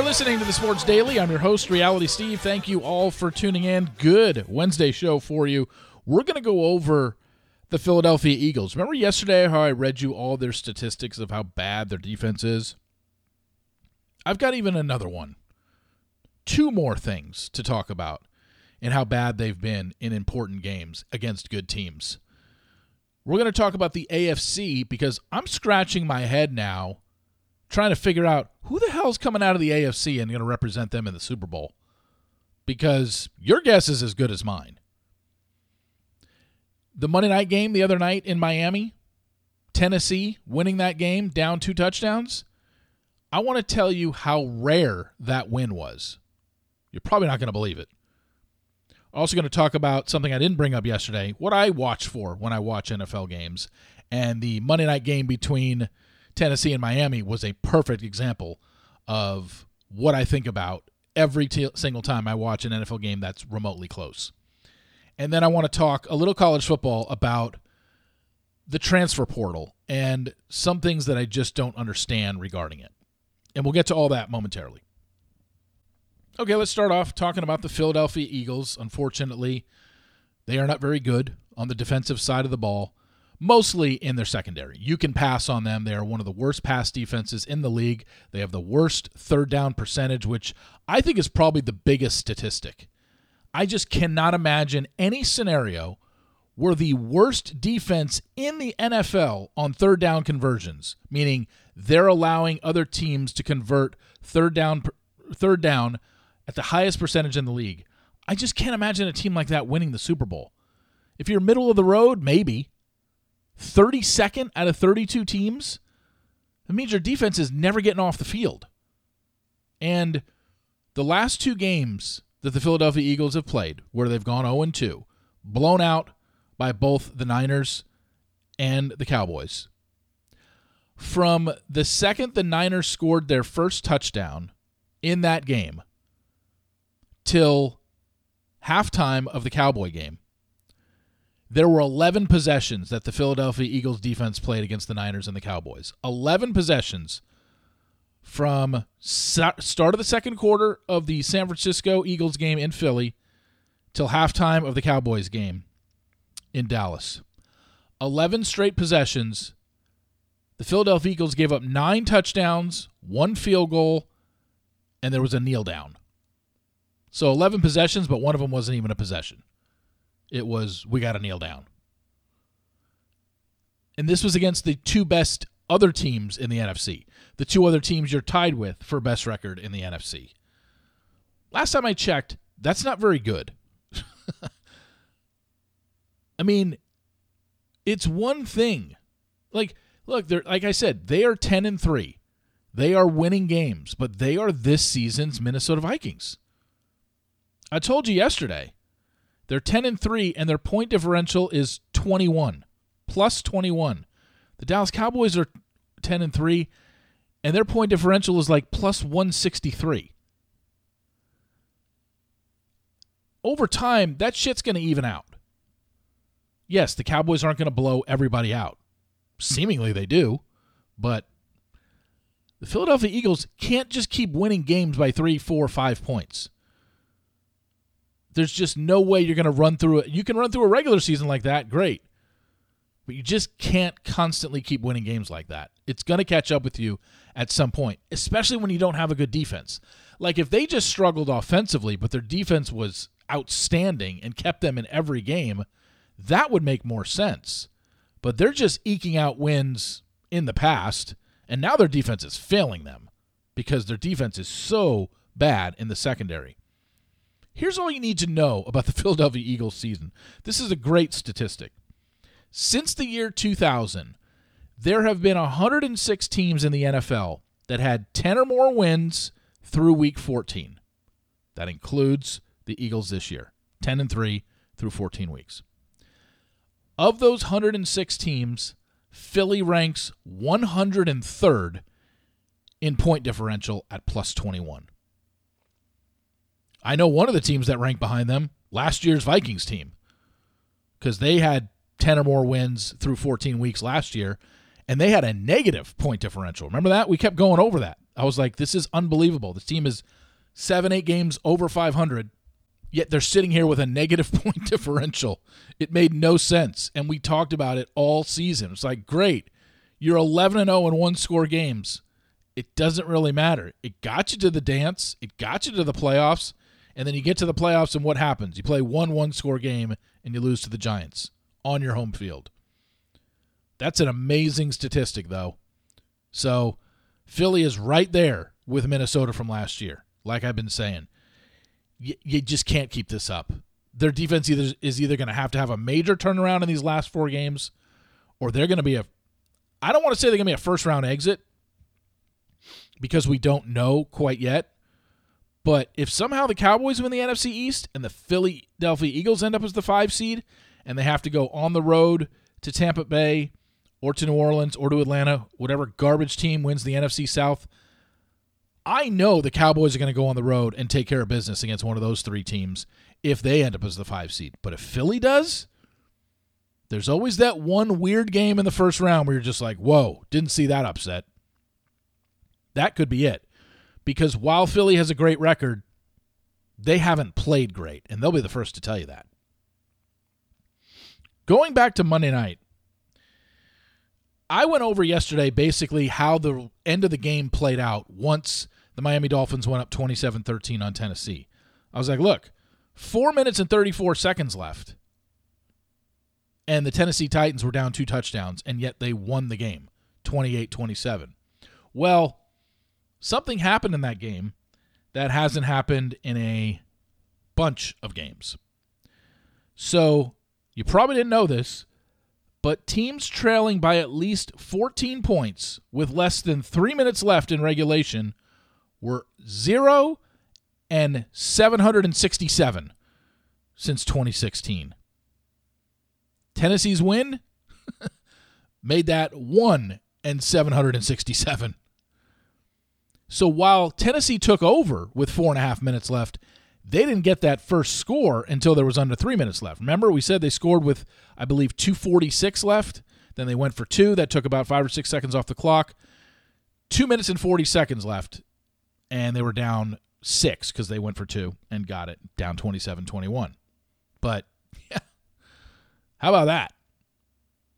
are listening to the Sports Daily. I'm your host, Reality Steve. Thank you all for tuning in. Good Wednesday show for you. We're going to go over the Philadelphia Eagles. Remember yesterday how I read you all their statistics of how bad their defense is? I've got even another one. Two more things to talk about and how bad they've been in important games against good teams. We're going to talk about the AFC because I'm scratching my head now trying to figure out who the hell's coming out of the AFC and going to represent them in the Super Bowl. Because your guess is as good as mine. The Monday night game the other night in Miami, Tennessee winning that game down two touchdowns. I want to tell you how rare that win was. You're probably not going to believe it. Also, going to talk about something I didn't bring up yesterday what I watch for when I watch NFL games. And the Monday night game between Tennessee and Miami was a perfect example of what I think about every t- single time I watch an NFL game that's remotely close. And then I want to talk a little college football about the transfer portal and some things that I just don't understand regarding it. And we'll get to all that momentarily. Okay, let's start off talking about the Philadelphia Eagles. Unfortunately, they are not very good on the defensive side of the ball mostly in their secondary. You can pass on them. They are one of the worst pass defenses in the league. They have the worst third down percentage, which I think is probably the biggest statistic. I just cannot imagine any scenario where the worst defense in the NFL on third down conversions, meaning they're allowing other teams to convert third down third down at the highest percentage in the league. I just can't imagine a team like that winning the Super Bowl. If you're middle of the road, maybe. 32nd out of 32 teams, that means your defense is never getting off the field. And the last two games that the Philadelphia Eagles have played, where they've gone 0 2, blown out by both the Niners and the Cowboys. From the second the Niners scored their first touchdown in that game till halftime of the Cowboy game, there were 11 possessions that the Philadelphia Eagles defense played against the Niners and the Cowboys. 11 possessions from start of the second quarter of the San Francisco Eagles game in Philly till halftime of the Cowboys game in Dallas. 11 straight possessions. The Philadelphia Eagles gave up nine touchdowns, one field goal, and there was a kneel down. So 11 possessions, but one of them wasn't even a possession. It was we got to kneel down. And this was against the two best other teams in the NFC. The two other teams you're tied with for best record in the NFC. Last time I checked, that's not very good. I mean, it's one thing. Like, look, they're like I said, they are 10 and 3. They are winning games, but they are this season's Minnesota Vikings. I told you yesterday they're 10 and 3 and their point differential is 21. Plus 21. The Dallas Cowboys are 10 and 3 and their point differential is like plus 163. Over time, that shit's going to even out. Yes, the Cowboys aren't going to blow everybody out. Seemingly they do, but the Philadelphia Eagles can't just keep winning games by three, four, five points. There's just no way you're going to run through it. You can run through a regular season like that, great. But you just can't constantly keep winning games like that. It's going to catch up with you at some point, especially when you don't have a good defense. Like if they just struggled offensively, but their defense was outstanding and kept them in every game, that would make more sense. But they're just eking out wins in the past, and now their defense is failing them because their defense is so bad in the secondary. Here's all you need to know about the Philadelphia Eagles season. This is a great statistic. Since the year 2000, there have been 106 teams in the NFL that had 10 or more wins through week 14. That includes the Eagles this year 10 and 3 through 14 weeks. Of those 106 teams, Philly ranks 103rd in point differential at plus 21. I know one of the teams that ranked behind them, last year's Vikings team, because they had 10 or more wins through 14 weeks last year, and they had a negative point differential. Remember that? We kept going over that. I was like, this is unbelievable. This team is seven, eight games over 500, yet they're sitting here with a negative point differential. It made no sense. And we talked about it all season. It's like, great. You're 11 and 0 in one score games. It doesn't really matter. It got you to the dance, it got you to the playoffs, and then you get to the playoffs, and what happens? You play one one score game and you lose to the Giants on your home field. That's an amazing statistic, though. So Philly is right there with Minnesota from last year, like I've been saying. You, you just can't keep this up. Their defense either is either going to have to have a major turnaround in these last four games, or they're going to be a. I don't want to say they're going to be a first round exit because we don't know quite yet. But if somehow the Cowboys win the NFC East and the Philadelphia Eagles end up as the five seed, and they have to go on the road to Tampa Bay or to New Orleans or to Atlanta, whatever garbage team wins the NFC South, I know the Cowboys are going to go on the road and take care of business against one of those three teams if they end up as the five seed. But if Philly does, there's always that one weird game in the first round where you're just like, whoa, didn't see that upset. That could be it. Because while Philly has a great record, they haven't played great, and they'll be the first to tell you that. Going back to Monday night, I went over yesterday basically how the end of the game played out once the Miami Dolphins went up 27 13 on Tennessee. I was like, look, four minutes and 34 seconds left. And the Tennessee Titans were down two touchdowns, and yet they won the game 28 27. Well, something happened in that game that hasn't happened in a bunch of games. So, you probably didn't know this, but teams trailing by at least 14 points with less than three minutes left in regulation were 0 and 767 since 2016. Tennessee's win made that 1 and 767. So while Tennessee took over with four and a half minutes left, they didn't get that first score until there was under three minutes left. Remember, we said they scored with, I believe, 246 left. Then they went for two. That took about five or six seconds off the clock. Two minutes and 40 seconds left, and they were down six because they went for two and got it down 27 21. But, yeah, how about that?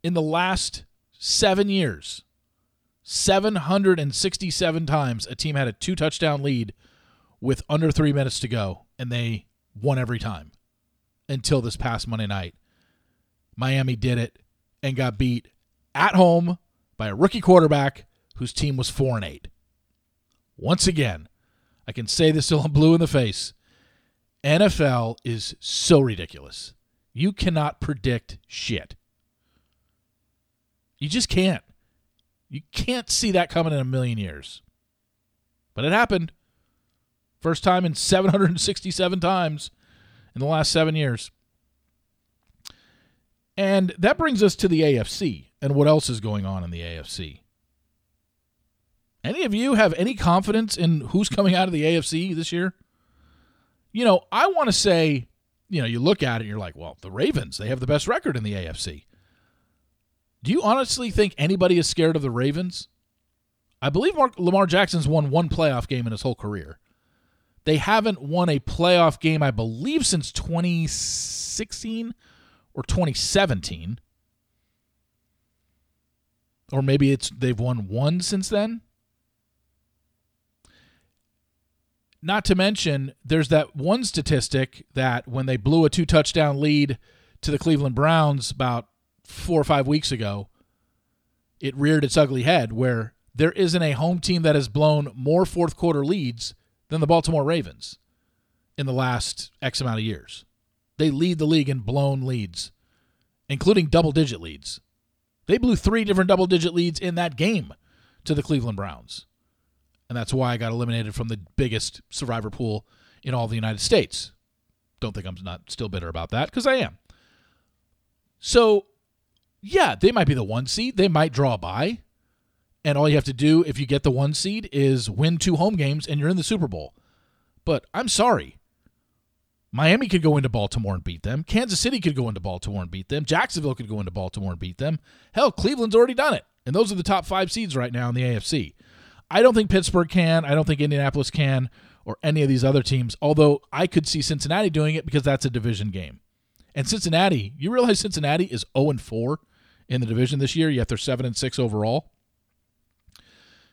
In the last seven years, 767 times a team had a two touchdown lead with under three minutes to go, and they won every time until this past Monday night. Miami did it and got beat at home by a rookie quarterback whose team was 4 and 8. Once again, I can say this till I'm blue in the face. NFL is so ridiculous. You cannot predict shit. You just can't. You can't see that coming in a million years. But it happened. First time in 767 times in the last seven years. And that brings us to the AFC and what else is going on in the AFC. Any of you have any confidence in who's coming out of the AFC this year? You know, I want to say, you know, you look at it and you're like, well, the Ravens, they have the best record in the AFC. Do you honestly think anybody is scared of the Ravens? I believe Mark, Lamar Jackson's won one playoff game in his whole career. They haven't won a playoff game, I believe, since 2016 or 2017. Or maybe it's they've won one since then. Not to mention, there's that one statistic that when they blew a two touchdown lead to the Cleveland Browns about four or five weeks ago, it reared its ugly head where there isn't a home team that has blown more fourth quarter leads than the Baltimore Ravens in the last X amount of years. They lead the league in blown leads, including double digit leads. They blew three different double digit leads in that game to the Cleveland Browns. And that's why I got eliminated from the biggest survivor pool in all the United States. Don't think I'm not still bitter about that because I am. So yeah, they might be the one seed. They might draw a bye. And all you have to do if you get the one seed is win two home games and you're in the Super Bowl. But I'm sorry. Miami could go into Baltimore and beat them. Kansas City could go into Baltimore and beat them. Jacksonville could go into Baltimore and beat them. Hell, Cleveland's already done it. And those are the top five seeds right now in the AFC. I don't think Pittsburgh can. I don't think Indianapolis can or any of these other teams, although I could see Cincinnati doing it because that's a division game. And Cincinnati, you realize Cincinnati is 0 and 4 in the division this year, yet they're 7 and 6 overall.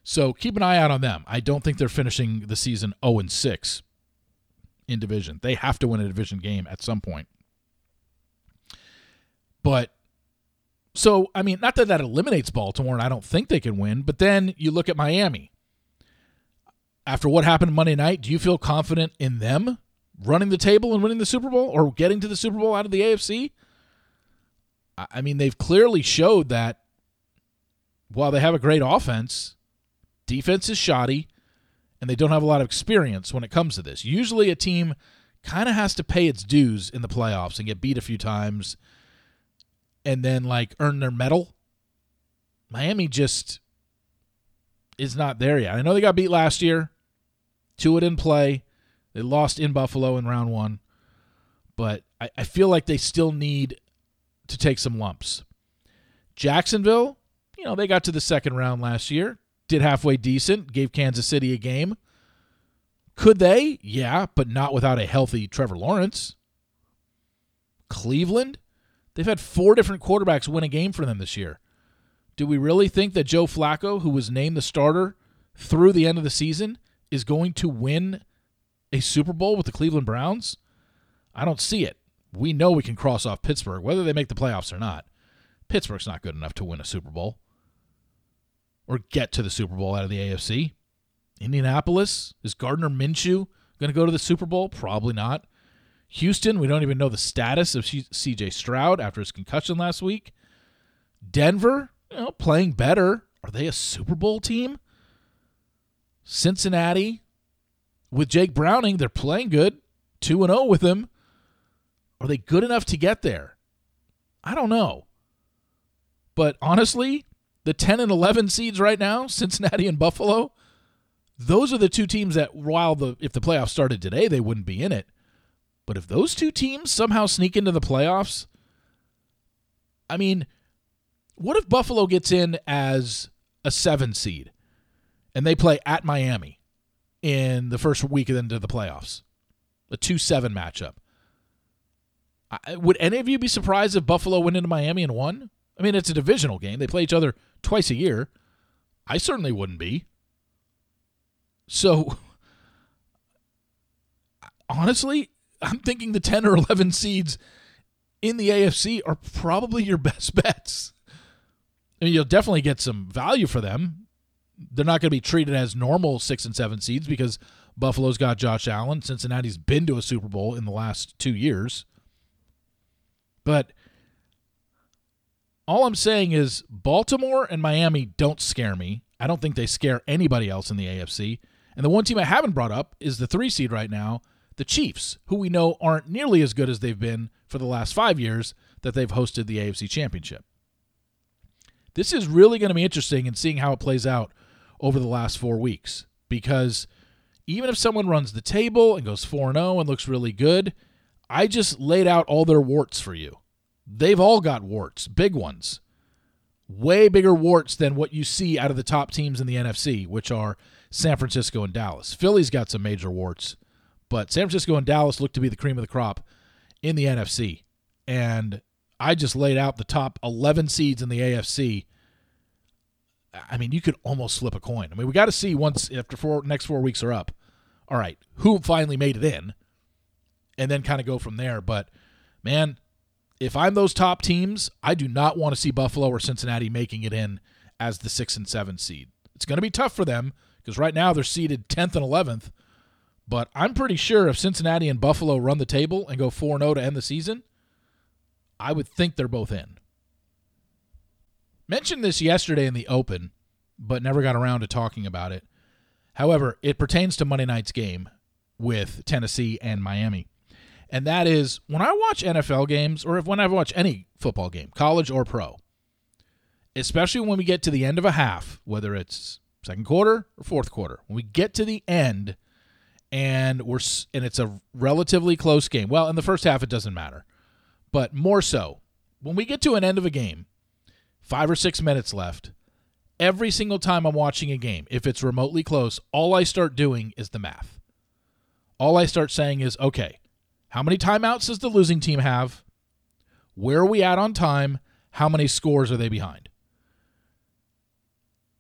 So keep an eye out on them. I don't think they're finishing the season 0 and 6 in division. They have to win a division game at some point. But so, I mean, not that that eliminates Baltimore, and I don't think they can win, but then you look at Miami. After what happened Monday night, do you feel confident in them running the table and winning the Super Bowl or getting to the Super Bowl out of the AFC? I mean, they've clearly showed that while they have a great offense, defense is shoddy, and they don't have a lot of experience when it comes to this. Usually, a team kind of has to pay its dues in the playoffs and get beat a few times and then like earn their medal. Miami just is not there yet. I know they got beat last year. Two didn't play. They lost in Buffalo in round one. But I, I feel like they still need to take some lumps. Jacksonville, you know, they got to the second round last year, did halfway decent, gave Kansas City a game. Could they? Yeah, but not without a healthy Trevor Lawrence. Cleveland, They've had four different quarterbacks win a game for them this year. Do we really think that Joe Flacco, who was named the starter through the end of the season, is going to win a Super Bowl with the Cleveland Browns? I don't see it. We know we can cross off Pittsburgh, whether they make the playoffs or not. Pittsburgh's not good enough to win a Super Bowl or get to the Super Bowl out of the AFC. Indianapolis, is Gardner Minshew going to go to the Super Bowl? Probably not. Houston, we don't even know the status of CJ Stroud after his concussion last week. Denver, you know, playing better. Are they a Super Bowl team? Cincinnati, with Jake Browning, they're playing good. 2 and 0 with him. Are they good enough to get there? I don't know. But honestly, the 10 and 11 seeds right now, Cincinnati and Buffalo, those are the two teams that while the if the playoffs started today, they wouldn't be in it. But if those two teams somehow sneak into the playoffs, I mean, what if Buffalo gets in as a seven seed and they play at Miami in the first week into the playoffs? A 2 7 matchup. Would any of you be surprised if Buffalo went into Miami and won? I mean, it's a divisional game. They play each other twice a year. I certainly wouldn't be. So, honestly, I'm thinking the 10 or 11 seeds in the AFC are probably your best bets. I mean, you'll definitely get some value for them. They're not going to be treated as normal six and seven seeds because Buffalo's got Josh Allen. Cincinnati's been to a Super Bowl in the last two years. But all I'm saying is Baltimore and Miami don't scare me. I don't think they scare anybody else in the AFC. And the one team I haven't brought up is the three seed right now, the Chiefs, who we know aren't nearly as good as they've been for the last five years that they've hosted the AFC Championship. This is really going to be interesting in seeing how it plays out over the last four weeks because even if someone runs the table and goes 4 0 and looks really good, I just laid out all their warts for you. They've all got warts, big ones. Way bigger warts than what you see out of the top teams in the NFC, which are San Francisco and Dallas. Philly's got some major warts but San Francisco and Dallas look to be the cream of the crop in the NFC. And I just laid out the top 11 seeds in the AFC. I mean, you could almost flip a coin. I mean, we got to see once after four next four weeks are up. All right, who finally made it in, and then kind of go from there. But man, if I'm those top teams, I do not want to see Buffalo or Cincinnati making it in as the six and seven seed. It's going to be tough for them because right now they're seeded 10th and 11th. But I'm pretty sure if Cincinnati and Buffalo run the table and go 4 0 to end the season, I would think they're both in. Mentioned this yesterday in the Open, but never got around to talking about it. However, it pertains to Monday night's game with Tennessee and Miami. And that is when I watch NFL games, or if when I watch any football game, college or pro, especially when we get to the end of a half, whether it's second quarter or fourth quarter, when we get to the end and we're and it's a relatively close game. Well, in the first half it doesn't matter. But more so, when we get to an end of a game, 5 or 6 minutes left, every single time I'm watching a game, if it's remotely close, all I start doing is the math. All I start saying is, okay, how many timeouts does the losing team have? Where are we at on time? How many scores are they behind?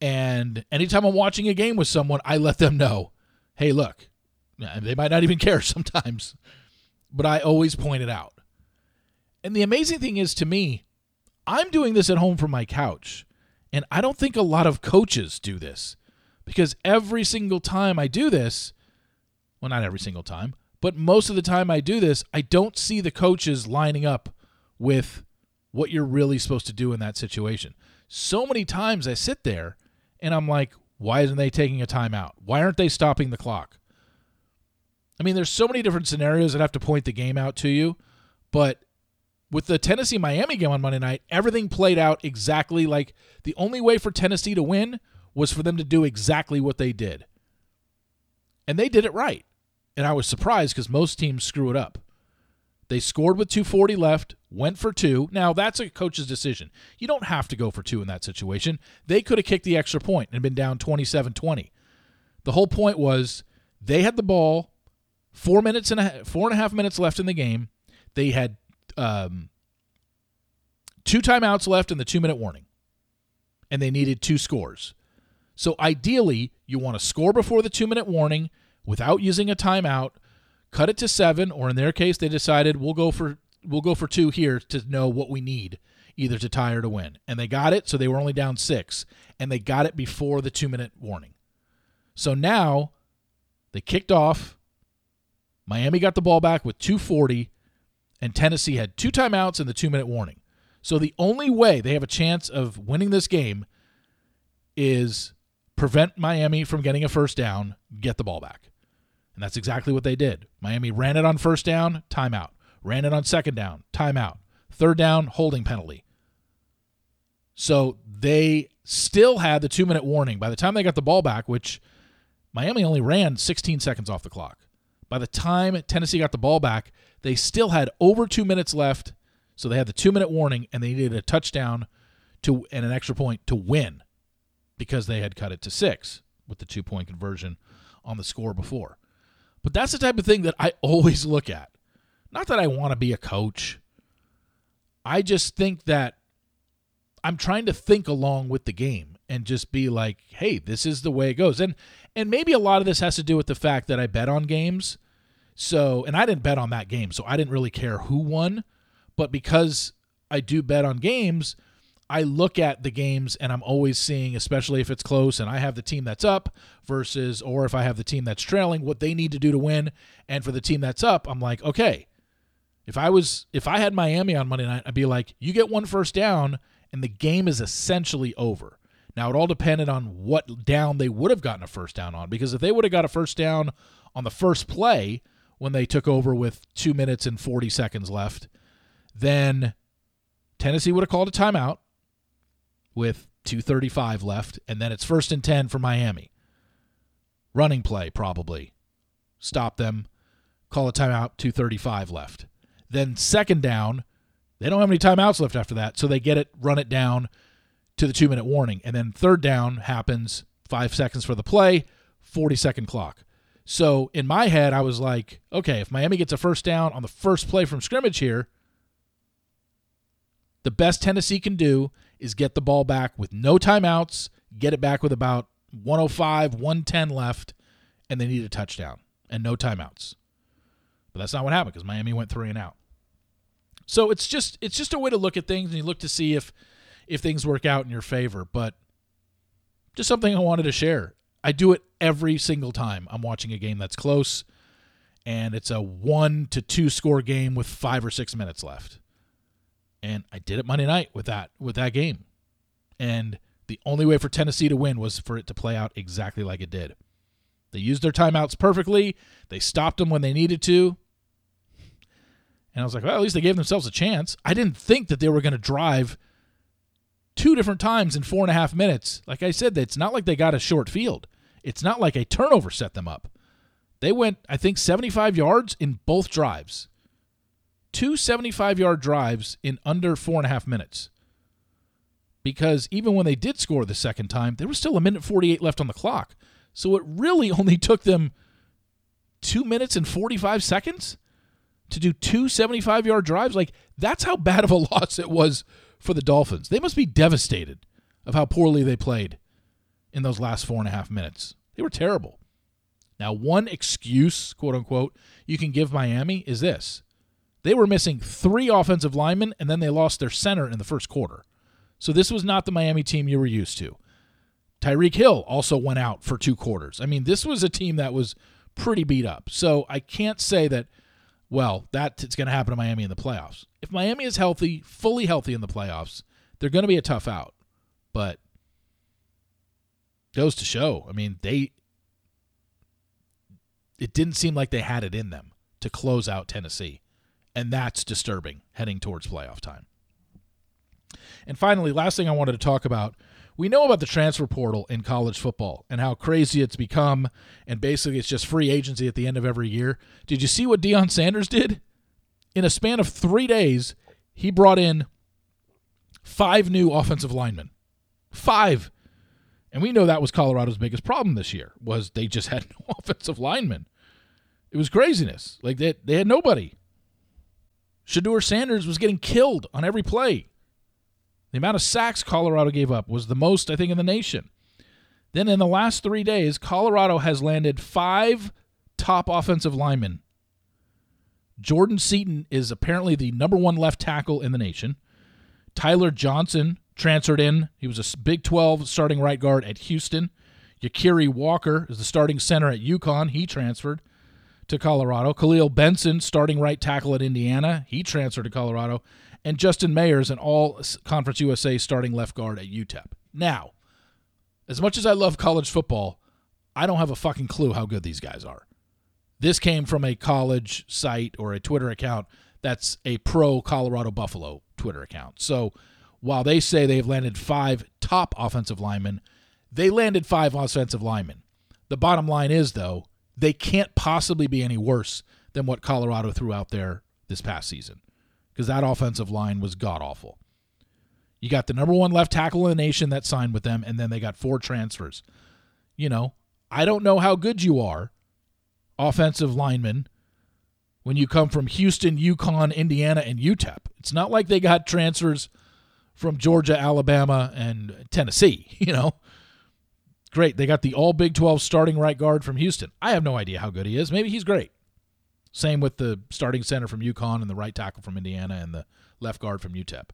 And anytime I'm watching a game with someone, I let them know, hey, look, they might not even care sometimes, but I always point it out. And the amazing thing is to me, I'm doing this at home from my couch. And I don't think a lot of coaches do this because every single time I do this, well, not every single time, but most of the time I do this, I don't see the coaches lining up with what you're really supposed to do in that situation. So many times I sit there and I'm like, why isn't they taking a timeout? Why aren't they stopping the clock? I mean, there's so many different scenarios that have to point the game out to you, but with the Tennessee Miami game on Monday night, everything played out exactly like the only way for Tennessee to win was for them to do exactly what they did. And they did it right. And I was surprised because most teams screw it up. They scored with 240 left, went for two. Now, that's a coach's decision. You don't have to go for two in that situation. They could have kicked the extra point and been down 27 20. The whole point was they had the ball, four minutes and a, four and a half minutes left in the game. They had um, two timeouts left in the two minute warning, and they needed two scores. So ideally, you want to score before the two minute warning without using a timeout, cut it to seven, or in their case, they decided we'll go for we'll go for two here to know what we need, either to tie or to win. And they got it, so they were only down six, and they got it before the two minute warning. So now they kicked off. Miami got the ball back with 240 and Tennessee had two timeouts and the two minute warning. So the only way they have a chance of winning this game is prevent Miami from getting a first down, get the ball back. And that's exactly what they did. Miami ran it on first down, timeout. Ran it on second down, timeout. Third down, holding penalty. So they still had the two minute warning. By the time they got the ball back, which Miami only ran 16 seconds off the clock, by the time Tennessee got the ball back, they still had over two minutes left. So they had the two minute warning and they needed a touchdown to and an extra point to win because they had cut it to six with the two point conversion on the score before. But that's the type of thing that I always look at. Not that I want to be a coach. I just think that I'm trying to think along with the game and just be like, hey, this is the way it goes. And and maybe a lot of this has to do with the fact that I bet on games. So, and I didn't bet on that game, so I didn't really care who won. But because I do bet on games, I look at the games and I'm always seeing, especially if it's close and I have the team that's up versus, or if I have the team that's trailing, what they need to do to win. And for the team that's up, I'm like, okay, if I was, if I had Miami on Monday night, I'd be like, you get one first down and the game is essentially over. Now, it all depended on what down they would have gotten a first down on, because if they would have got a first down on the first play when they took over with two minutes and 40 seconds left, then Tennessee would have called a timeout with 235 left, and then it's first and 10 for Miami. Running play, probably. Stop them, call a timeout, 235 left. Then second down, they don't have any timeouts left after that, so they get it, run it down to the two minute warning. And then third down happens five seconds for the play, 40 second clock. So in my head, I was like, okay, if Miami gets a first down on the first play from scrimmage here, the best Tennessee can do is get the ball back with no timeouts, get it back with about 105, 110 left, and they need a touchdown and no timeouts. But that's not what happened because Miami went three and out. So it's just it's just a way to look at things and you look to see if if things work out in your favor. But just something I wanted to share. I do it every single time I'm watching a game that's close and it's a one to two score game with five or six minutes left. And I did it Monday night with that with that game. And the only way for Tennessee to win was for it to play out exactly like it did. They used their timeouts perfectly. They stopped them when they needed to. And I was like, well, at least they gave themselves a chance. I didn't think that they were going to drive two different times in four and a half minutes. Like I said, it's not like they got a short field. It's not like a turnover set them up. They went, I think, 75 yards in both drives. Two 75 yard drives in under four and a half minutes. because even when they did score the second time, there was still a minute 48 left on the clock. So it really only took them two minutes and 45 seconds to do two 75 yard drives. Like, that's how bad of a loss it was for the Dolphins. They must be devastated of how poorly they played in those last four and a half minutes. They were terrible. Now, one excuse, quote unquote, you can give Miami is this they were missing three offensive linemen, and then they lost their center in the first quarter. So this was not the Miami team you were used to. Tyreek Hill also went out for two quarters. I mean, this was a team that was pretty beat up. So I can't say that, well, that's going to happen to Miami in the playoffs. If Miami is healthy, fully healthy in the playoffs, they're going to be a tough out. But goes to show, I mean, they it didn't seem like they had it in them to close out Tennessee. And that's disturbing heading towards playoff time. And finally, last thing I wanted to talk about we know about the transfer portal in college football and how crazy it's become. And basically, it's just free agency at the end of every year. Did you see what Deion Sanders did? In a span of three days, he brought in five new offensive linemen. Five. And we know that was Colorado's biggest problem this year was they just had no offensive linemen. It was craziness. Like they, they had nobody. Shedeur Sanders was getting killed on every play. The amount of sacks Colorado gave up was the most, I think, in the nation. Then in the last three days, Colorado has landed five top offensive linemen. Jordan Seaton is apparently the number one left tackle in the nation. Tyler Johnson transferred in. He was a Big 12 starting right guard at Houston. Yakiri Walker is the starting center at UConn. He transferred to Colorado. Kahlil Benson, starting right tackle at Indiana. He transferred to Colorado and Justin Mayers, an all Conference USA starting left guard at UTEP. Now, as much as I love college football, I don't have a fucking clue how good these guys are. This came from a college site or a Twitter account that's a pro Colorado Buffalo Twitter account. So while they say they've landed five top offensive linemen, they landed five offensive linemen. The bottom line is, though, they can't possibly be any worse than what Colorado threw out there this past season because that offensive line was god awful. You got the number one left tackle in the nation that signed with them, and then they got four transfers. You know, I don't know how good you are, offensive lineman, when you come from Houston, UConn, Indiana, and UTEP. It's not like they got transfers from Georgia, Alabama, and Tennessee. You know, great. They got the all Big 12 starting right guard from Houston. I have no idea how good he is. Maybe he's great. Same with the starting center from UConn and the right tackle from Indiana and the left guard from UTEP.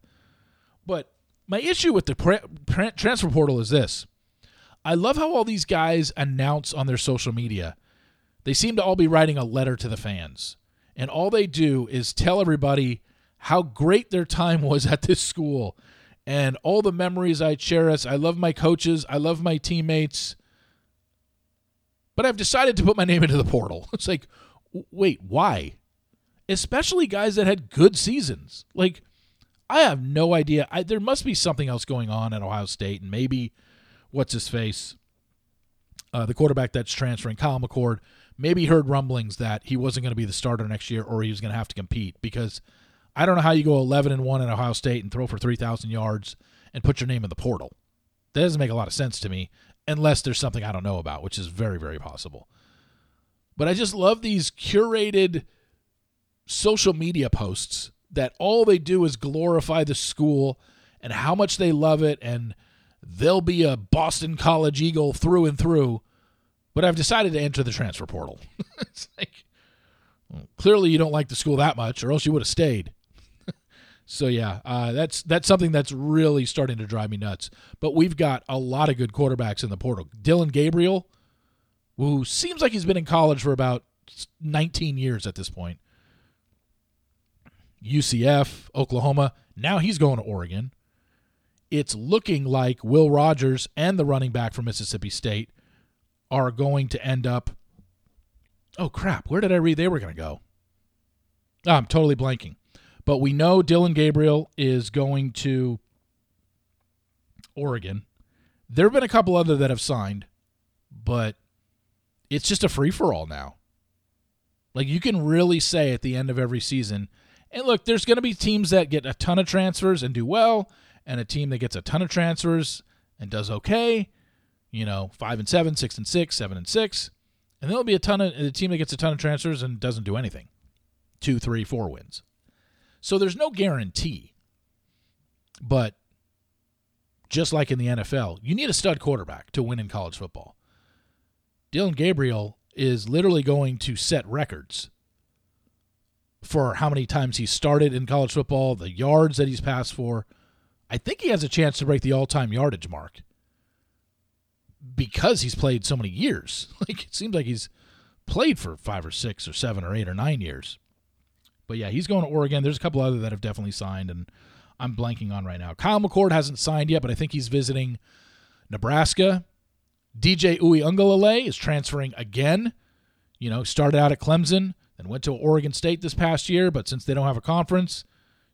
But my issue with the transfer portal is this. I love how all these guys announce on their social media. They seem to all be writing a letter to the fans. And all they do is tell everybody how great their time was at this school and all the memories I cherish. I love my coaches. I love my teammates. But I've decided to put my name into the portal. It's like, wait, why? Especially guys that had good seasons. Like, I have no idea. I, there must be something else going on at Ohio State, and maybe what's his face, uh, the quarterback that's transferring, Kyle McCord, maybe heard rumblings that he wasn't going to be the starter next year, or he was going to have to compete. Because I don't know how you go 11 and one at Ohio State and throw for 3,000 yards and put your name in the portal. That doesn't make a lot of sense to me, unless there's something I don't know about, which is very, very possible. But I just love these curated social media posts that all they do is glorify the school and how much they love it and they'll be a Boston College Eagle through and through. But I've decided to enter the transfer portal. it's like well, clearly you don't like the school that much, or else you would have stayed. So yeah, uh, that's that's something that's really starting to drive me nuts. But we've got a lot of good quarterbacks in the portal. Dillon Gabriel, who seems like he's been in college for about 19 years at this point. UCF, Oklahoma. Now he's going to Oregon. It's looking like Will Rogers and the running back from Mississippi State are going to end up. Oh, crap. Where did I read they were going to go? Oh, I'm totally blanking. But we know Dillon Gabriel is going to Oregon. There have been a couple other that have signed, but it's just a free for all now. Like you can really say at the end of every season, and look, there's going to be teams that get a ton of transfers and do well, and a team that gets a ton of transfers and does okay, you know, five and seven, six and six, seven and six, and there'll be a ton of a team that gets a ton of transfers and doesn't do anything, two, three, four wins. So there's no guarantee, but just like in the NFL, you need a stud quarterback to win in college football. Dillon Gabriel is literally going to set records for how many times he started in college football, the yards that he's passed for. I think he has a chance to break the all-time yardage mark because he's played so many years. Like it seems like he's played for 5 or 6 or 7 or 8 or 9 years. But yeah, he's going to Oregon. There's a couple other that have definitely signed and I'm blanking on right now. Kyle McCord hasn't signed yet, but I think he's visiting Nebraska. DJ Uiagalelei is transferring again. You know, started out at Clemson, then went to Oregon State this past year, but since they don't have a conference,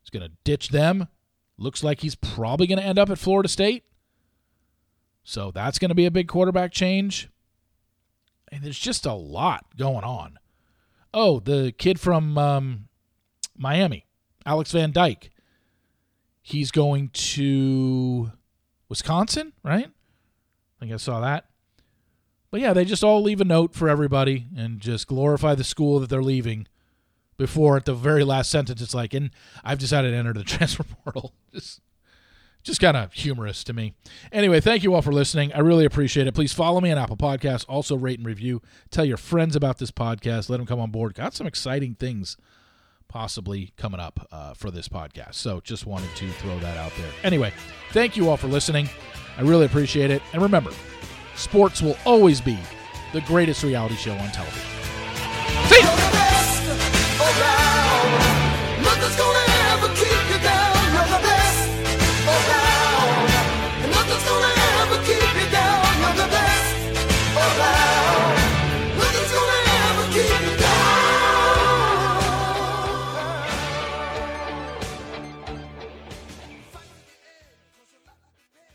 he's going to ditch them. Looks like he's probably going to end up at Florida State. So that's going to be a big quarterback change. And there's just a lot going on. Oh, the kid from um, Miami, Alex Van Dyke. He's going to Wisconsin, right? I think I saw that. But yeah, they just all leave a note for everybody and just glorify the school that they're leaving before at the very last sentence it's like, and I've decided to enter the transfer portal. Just just kind of humorous to me. Anyway, thank you all for listening. I really appreciate it. Please follow me on Apple Podcasts. Also, rate and review. Tell your friends about this podcast. Let them come on board. Got some exciting things possibly coming up uh, for this podcast. So just wanted to throw that out there. Anyway, thank you all for listening. I really appreciate it. And remember, sports will always be the greatest reality show on television. See you.